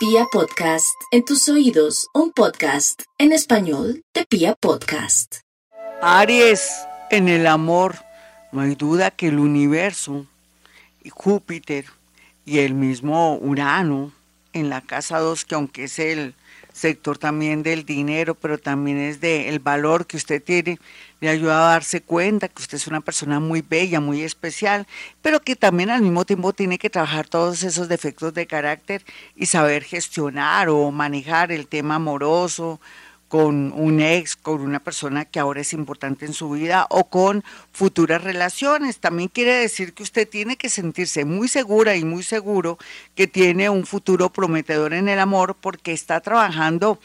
Pia Podcast, en tus oídos, un podcast en español de Pia Podcast. Aries, en el amor, no hay duda que el universo, Júpiter y el mismo Urano en la casa 2, que aunque es el sector también del dinero, pero también es del valor que usted tiene, le ayuda a darse cuenta que usted es una persona muy bella, muy especial, pero que también al mismo tiempo tiene que trabajar todos esos defectos de carácter y saber gestionar o manejar el tema amoroso con un ex, con una persona que ahora es importante en su vida o con futuras relaciones. También quiere decir que usted tiene que sentirse muy segura y muy seguro que tiene un futuro prometedor en el amor porque está trabajando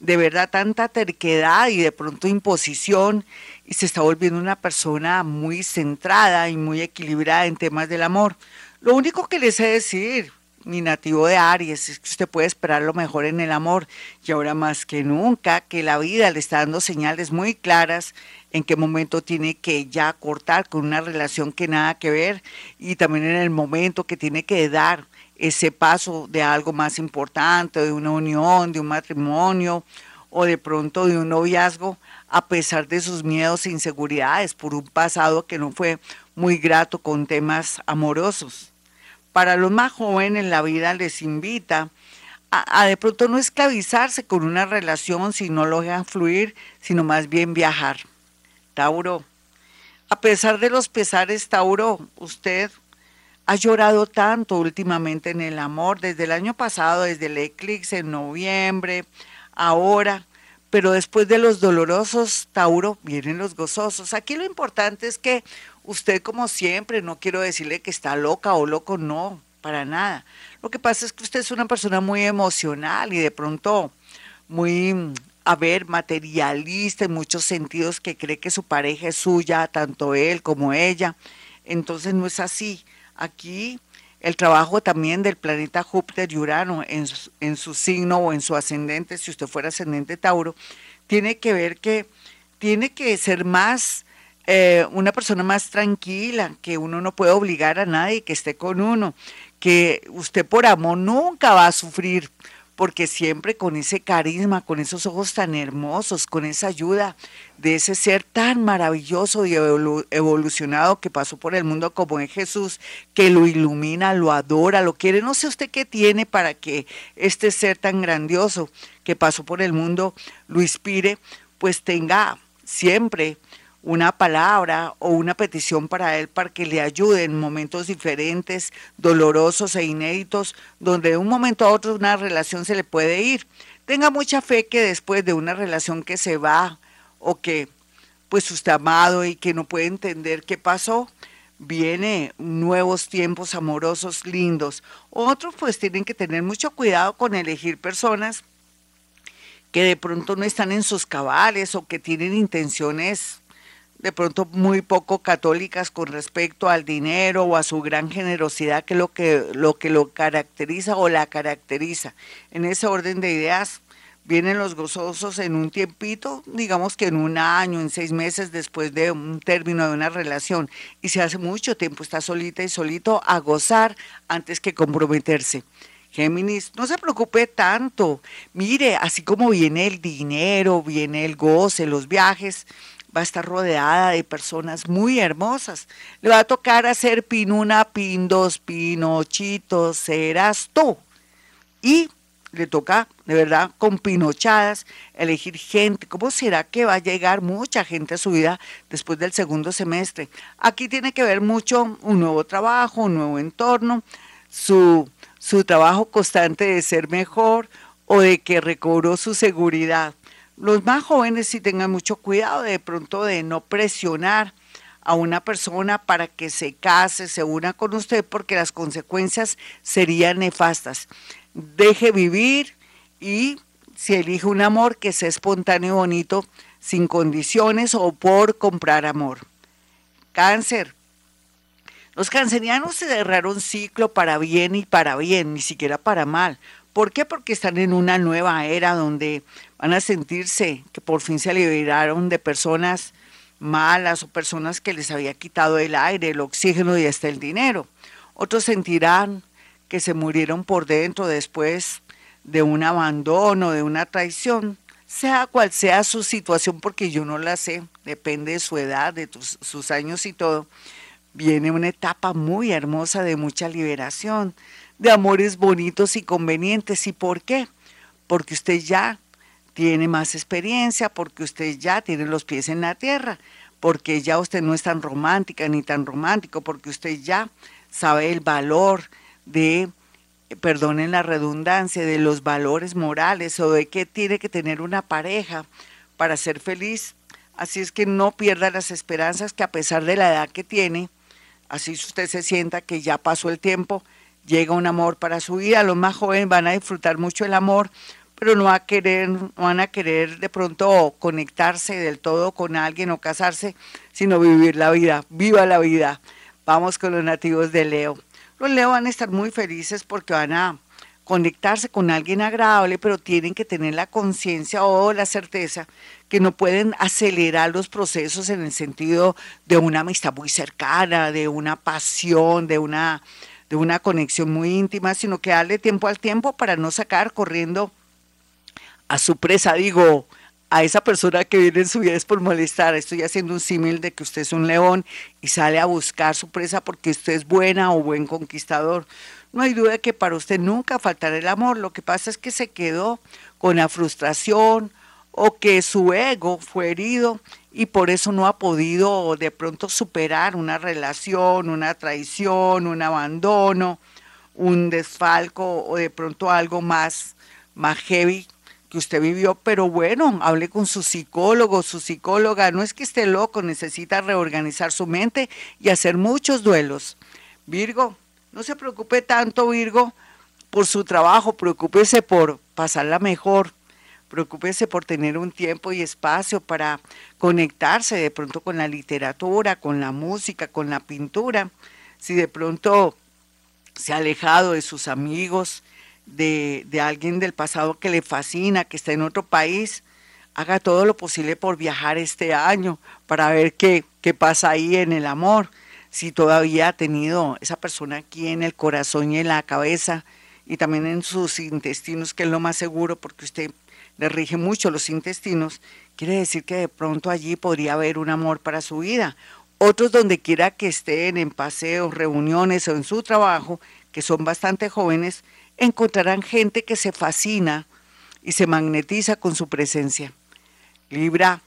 de verdad tanta terquedad y de pronto imposición y se está volviendo una persona muy centrada y muy equilibrada en temas del amor. Lo único que les sé decir, mi nativo de Aries, es que usted puede esperar lo mejor en el amor. Y ahora más que nunca que la vida le está dando señales muy claras en qué momento tiene que ya cortar con una relación que nada que ver y también en el momento que tiene que dar ese paso de algo más importante, de una unión, de un matrimonio o de pronto de un noviazgo, a pesar de sus miedos e inseguridades por un pasado que no fue muy grato con temas amorosos para los más jóvenes la vida les invita a, de pronto no esclavizarse con una relación si no lo dejan fluir, sino más bien viajar. Tauro, a pesar de los pesares, Tauro, usted ha llorado tanto últimamente en el amor, desde el año pasado, desde el eclipse en noviembre, ahora, pero después de los dolorosos, Tauro, vienen los gozosos. Aquí lo importante es que usted como siempre, no quiero decirle que está loca o loco, no, para nada. Lo que pasa es que usted es una persona muy emocional y de pronto muy, a ver, materialista en muchos sentidos, que cree que su pareja es suya, tanto él como ella. Entonces no es así. Aquí el trabajo también del planeta Júpiter y Urano en su, en su signo o en su ascendente, si usted fuera ascendente Tauro, tiene que ver que tiene que ser más eh, una persona más tranquila, que uno no puede obligar a nadie que esté con uno, que usted por amor nunca va a sufrir, porque siempre con ese carisma, con esos ojos tan hermosos, con esa ayuda de ese ser tan maravilloso y evolucionado que pasó por el mundo como es Jesús, que lo ilumina, lo adora, lo quiere, no sé usted qué tiene para que este ser tan grandioso que pasó por el mundo lo inspire, pues tenga siempre una palabra o una petición para él para que le ayude en momentos diferentes, dolorosos e inéditos, donde de un momento a otro una relación se le puede ir. Tenga mucha fe que después de una relación que se va o que pues usted amado y que no puede entender qué pasó, viene nuevos tiempos amorosos lindos. Otros pues tienen que tener mucho cuidado con elegir personas que de pronto no están en sus cabales o que tienen intenciones de pronto muy poco católicas con respecto al dinero o a su gran generosidad que lo que lo que lo caracteriza o la caracteriza. En ese orden de ideas vienen los gozosos en un tiempito, digamos que en un año, en seis meses después de un término de una relación y se hace mucho tiempo está solita y solito a gozar antes que comprometerse. Géminis, no se preocupe tanto. Mire, así como viene el dinero, viene el goce, los viajes, va a estar rodeada de personas muy hermosas. Le va a tocar hacer pin una, pin dos, pinochitos, serás tú. Y le toca, de verdad, con pinochadas, elegir gente. ¿Cómo será que va a llegar mucha gente a su vida después del segundo semestre? Aquí tiene que ver mucho un nuevo trabajo, un nuevo entorno, su, su trabajo constante de ser mejor o de que recobró su seguridad los más jóvenes sí tengan mucho cuidado de pronto de no presionar a una persona para que se case, se una con usted, porque las consecuencias serían nefastas. Deje vivir y si elige un amor que sea espontáneo y bonito, sin condiciones o por comprar amor. Cáncer. Los cancerianos se cerraron ciclo para bien y para bien, ni siquiera para mal. ¿Por qué? Porque están en una nueva era donde van a sentirse que por fin se liberaron de personas malas o personas que les había quitado el aire, el oxígeno y hasta el dinero. Otros sentirán que se murieron por dentro después de un abandono, de una traición, sea cual sea su situación, porque yo no la sé, depende de su edad, de sus años y todo, viene una etapa muy hermosa de mucha liberación, de amores bonitos y convenientes. ¿Y por qué? Porque usted ya tiene más experiencia, porque usted ya tiene los pies en la tierra, porque ya usted no es tan romántica ni tan romántico, porque usted ya sabe el valor de, perdonen la redundancia, de los valores morales o de que tiene que tener una pareja para ser feliz. Así es que no pierda las esperanzas que a pesar de la edad que tiene, así usted se sienta que ya pasó el tiempo, llega un amor para su vida. Los más jóvenes van a disfrutar mucho el amor, pero no, va a querer, no van a querer de pronto conectarse del todo con alguien o casarse, sino vivir la vida. Viva la vida. Vamos con los nativos de Leo. Los Leo van a estar muy felices porque van a conectarse con alguien agradable, pero tienen que tener la conciencia o la certeza que no pueden acelerar los procesos en el sentido de una amistad muy cercana, de una pasión, de una de una conexión muy íntima, sino que darle tiempo al tiempo para no sacar corriendo a su presa, digo, a esa persona que viene en su vida es por molestar. Estoy haciendo un símil de que usted es un león y sale a buscar su presa porque usted es buena o buen conquistador. No hay duda que para usted nunca faltará el amor. Lo que pasa es que se quedó con la frustración o que su ego fue herido y por eso no ha podido de pronto superar una relación, una traición, un abandono, un desfalco o de pronto algo más, más heavy que usted vivió, pero bueno, hable con su psicólogo, su psicóloga, no es que esté loco, necesita reorganizar su mente y hacer muchos duelos. Virgo, no se preocupe tanto, Virgo, por su trabajo, preocúpese por pasarla mejor, Preocúpese por tener un tiempo y espacio para conectarse de pronto con la literatura, con la música, con la pintura. Si de pronto se ha alejado de sus amigos, de, de alguien del pasado que le fascina, que está en otro país, haga todo lo posible por viajar este año para ver qué, qué pasa ahí en el amor. Si todavía ha tenido esa persona aquí en el corazón y en la cabeza y también en sus intestinos, que es lo más seguro, porque usted le rige mucho los intestinos, quiere decir que de pronto allí podría haber un amor para su vida. Otros donde quiera que estén en paseos, reuniones o en su trabajo, que son bastante jóvenes, encontrarán gente que se fascina y se magnetiza con su presencia. Libra,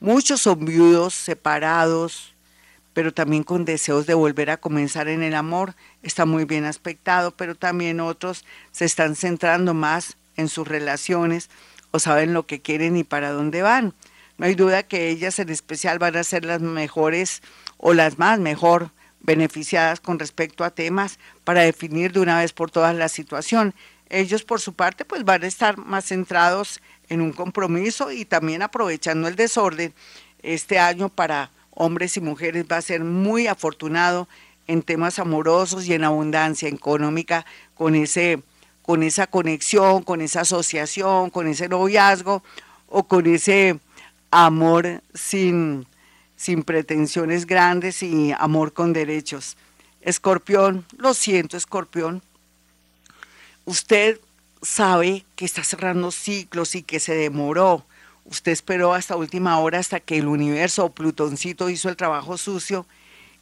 muchos son viudos, separados, pero también con deseos de volver a comenzar en el amor. Está muy bien aspectado, pero también otros se están centrando más en sus relaciones o saben lo que quieren y para dónde van. No hay duda que ellas en especial van a ser las mejores o las más mejor beneficiadas con respecto a temas para definir de una vez por todas la situación. Ellos por su parte pues van a estar más centrados en un compromiso y también aprovechando el desorden. Este año para hombres y mujeres va a ser muy afortunado en temas amorosos y en abundancia económica con ese con esa conexión, con esa asociación, con ese noviazgo o con ese amor sin, sin pretensiones grandes y amor con derechos. Escorpión, lo siento, escorpión. Usted sabe que está cerrando ciclos y que se demoró. Usted esperó hasta última hora hasta que el universo o Plutoncito hizo el trabajo sucio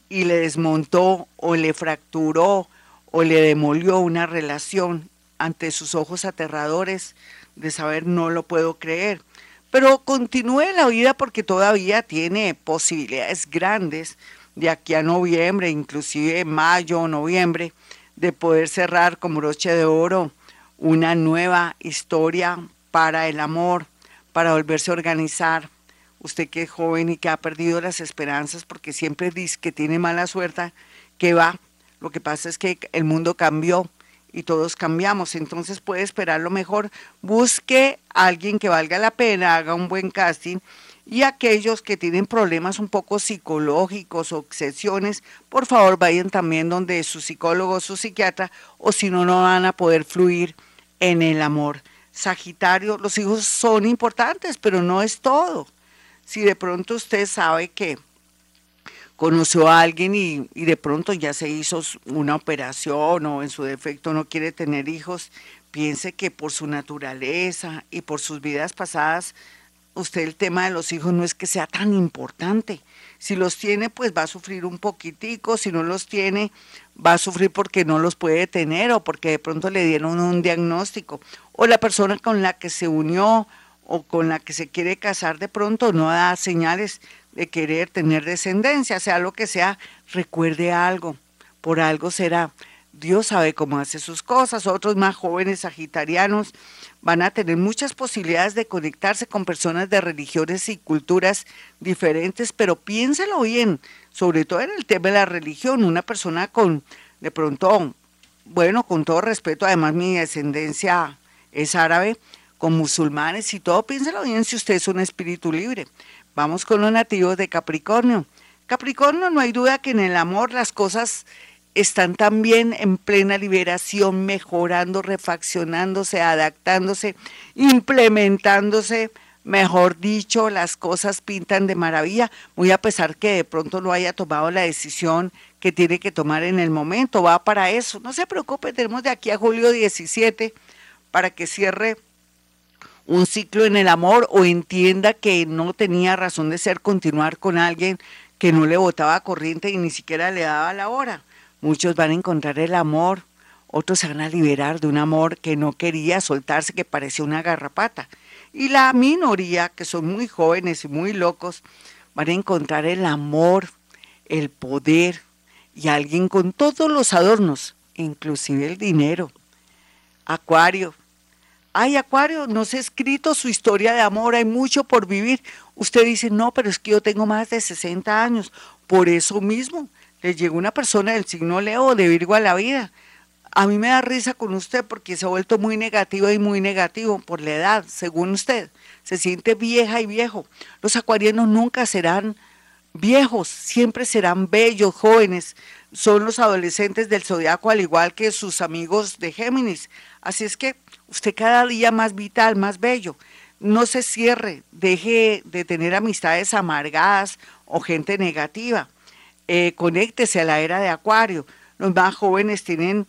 y le desmontó o le fracturó o le demolió una relación ante sus ojos aterradores de saber no lo puedo creer. Pero continúe la vida porque todavía tiene posibilidades grandes de aquí a noviembre, inclusive mayo o noviembre, de poder cerrar con broche de oro una nueva historia para el amor, para volverse a organizar. Usted que es joven y que ha perdido las esperanzas porque siempre dice que tiene mala suerte, que va. Lo que pasa es que el mundo cambió y todos cambiamos, entonces puede esperar lo mejor, busque a alguien que valga la pena, haga un buen casting y aquellos que tienen problemas un poco psicológicos obsesiones, por favor vayan también donde su psicólogo su psiquiatra o si no, no van a poder fluir en el amor. Sagitario, los hijos son importantes, pero no es todo. Si de pronto usted sabe que conoció a alguien y, de pronto ya se hizo una operación o en su defecto no quiere tener hijos, piense que por su naturaleza y por sus vidas pasadas, usted el tema de los hijos no es que sea tan importante. Si los tiene, pues va a sufrir un poquitico, si no los tiene, va a sufrir porque no los puede tener o porque de pronto le dieron un diagnóstico. O la persona con la que se unió o con la que se quiere casar de pronto no da señales de querer tener descendencia, sea lo que sea, recuerde algo, por algo será. Dios sabe cómo hace sus cosas. Otros más jóvenes sagitarianos van a tener muchas posibilidades de conectarse con personas de religiones y culturas diferentes, pero piénselo bien, sobre todo en el tema de la religión. Una persona con, de pronto, bueno, con todo respeto, además mi descendencia es árabe, con musulmanes y todo, piénselo bien si usted es un espíritu libre. Vamos con los nativos de Capricornio. Capricornio, no hay duda que en el amor las cosas están también en plena liberación, mejorando, refaccionándose, adaptándose, implementándose. Mejor dicho, las cosas pintan de maravilla, muy a pesar que de pronto no haya tomado la decisión que tiene que tomar en el momento, va para eso. No se preocupe, tenemos de aquí a julio 17 para que cierre un ciclo en el amor o entienda que no tenía razón de ser continuar con alguien que no le botaba corriente y ni siquiera le daba la hora. Muchos van a encontrar el amor, otros se van a liberar de un amor que no quería soltarse, que parecía una garrapata. Y la minoría, que son muy jóvenes y muy locos, van a encontrar el amor, el poder y alguien con todos los adornos, inclusive el dinero. Acuario, Ay, Acuario, no se ha escrito su historia de amor, hay mucho por vivir. Usted dice, no, pero es que yo tengo más de 60 años. Por eso mismo, le llegó una persona del signo Leo de Virgo a la vida. A mí me da risa con usted porque se ha vuelto muy negativo y muy negativo por la edad, según usted. Se siente vieja y viejo. Los acuarianos nunca serán viejos, siempre serán bellos, jóvenes. Son los adolescentes del zodiaco, al igual que sus amigos de Géminis. Así es que usted cada día más vital, más bello. No se cierre, deje de tener amistades amargadas o gente negativa. Eh, conéctese a la era de Acuario. Los más jóvenes tienen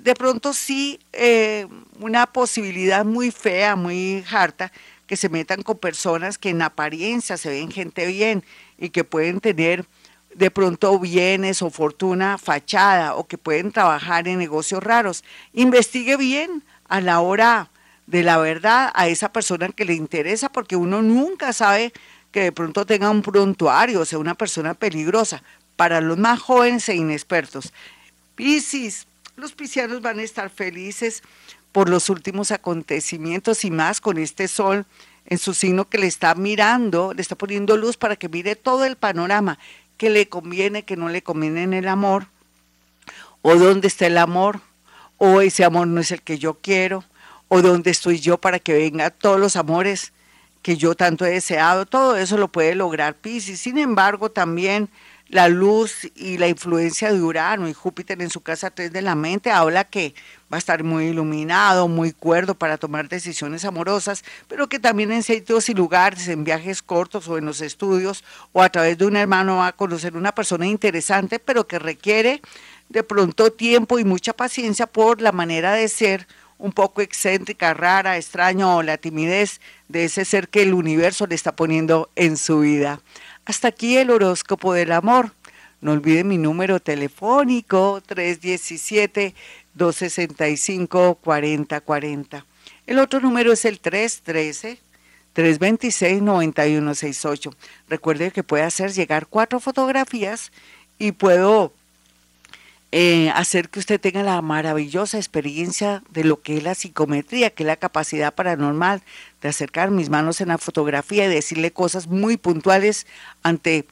de pronto sí eh, una posibilidad muy fea, muy harta, que se metan con personas que en apariencia se ven gente bien y que pueden tener de pronto bienes o fortuna fachada o que pueden trabajar en negocios raros. Investigue bien, a la hora de la verdad a esa persona que le interesa, porque uno nunca sabe que de pronto tenga un prontuario, o sea, una persona peligrosa, para los más jóvenes e inexpertos. Piscis, los piscianos van a estar felices por los últimos acontecimientos y más con este sol en su signo que le está mirando, le está poniendo luz para que mire todo el panorama, que le conviene, que no le conviene en el amor, o dónde está el amor, o ese amor no es el que yo quiero, o dónde estoy yo para que venga todos los amores que yo tanto he deseado, todo eso lo puede lograr Pisces. Sin embargo, también la luz y la influencia de Urano y Júpiter en su casa 3 de la mente habla que va a estar muy iluminado, muy cuerdo para tomar decisiones amorosas, pero que también en sitios y lugares, en viajes cortos o en los estudios o a través de un hermano va a conocer una persona interesante, pero que requiere de pronto tiempo y mucha paciencia por la manera de ser un poco excéntrica, rara, extraña o la timidez de ese ser que el universo le está poniendo en su vida. Hasta aquí el horóscopo del amor. No olviden mi número telefónico 317-265-4040. El otro número es el 313. 326-9168. Recuerde que puede hacer llegar cuatro fotografías y puedo eh, hacer que usted tenga la maravillosa experiencia de lo que es la psicometría, que es la capacidad paranormal de acercar mis manos en la fotografía y decirle cosas muy puntuales ante,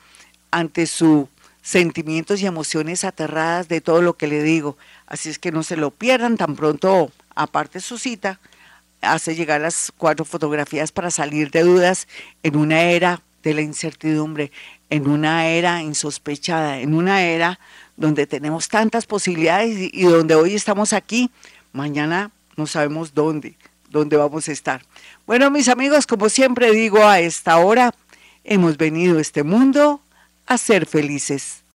ante sus sentimientos y emociones aterradas de todo lo que le digo. Así es que no se lo pierdan tan pronto, aparte su cita, hace llegar las cuatro fotografías para salir de dudas en una era de la incertidumbre, en una era insospechada, en una era donde tenemos tantas posibilidades y, donde hoy estamos aquí, mañana no sabemos dónde, dónde vamos a estar. Bueno, mis amigos, como siempre digo a esta hora, hemos venido a este mundo a ser felices.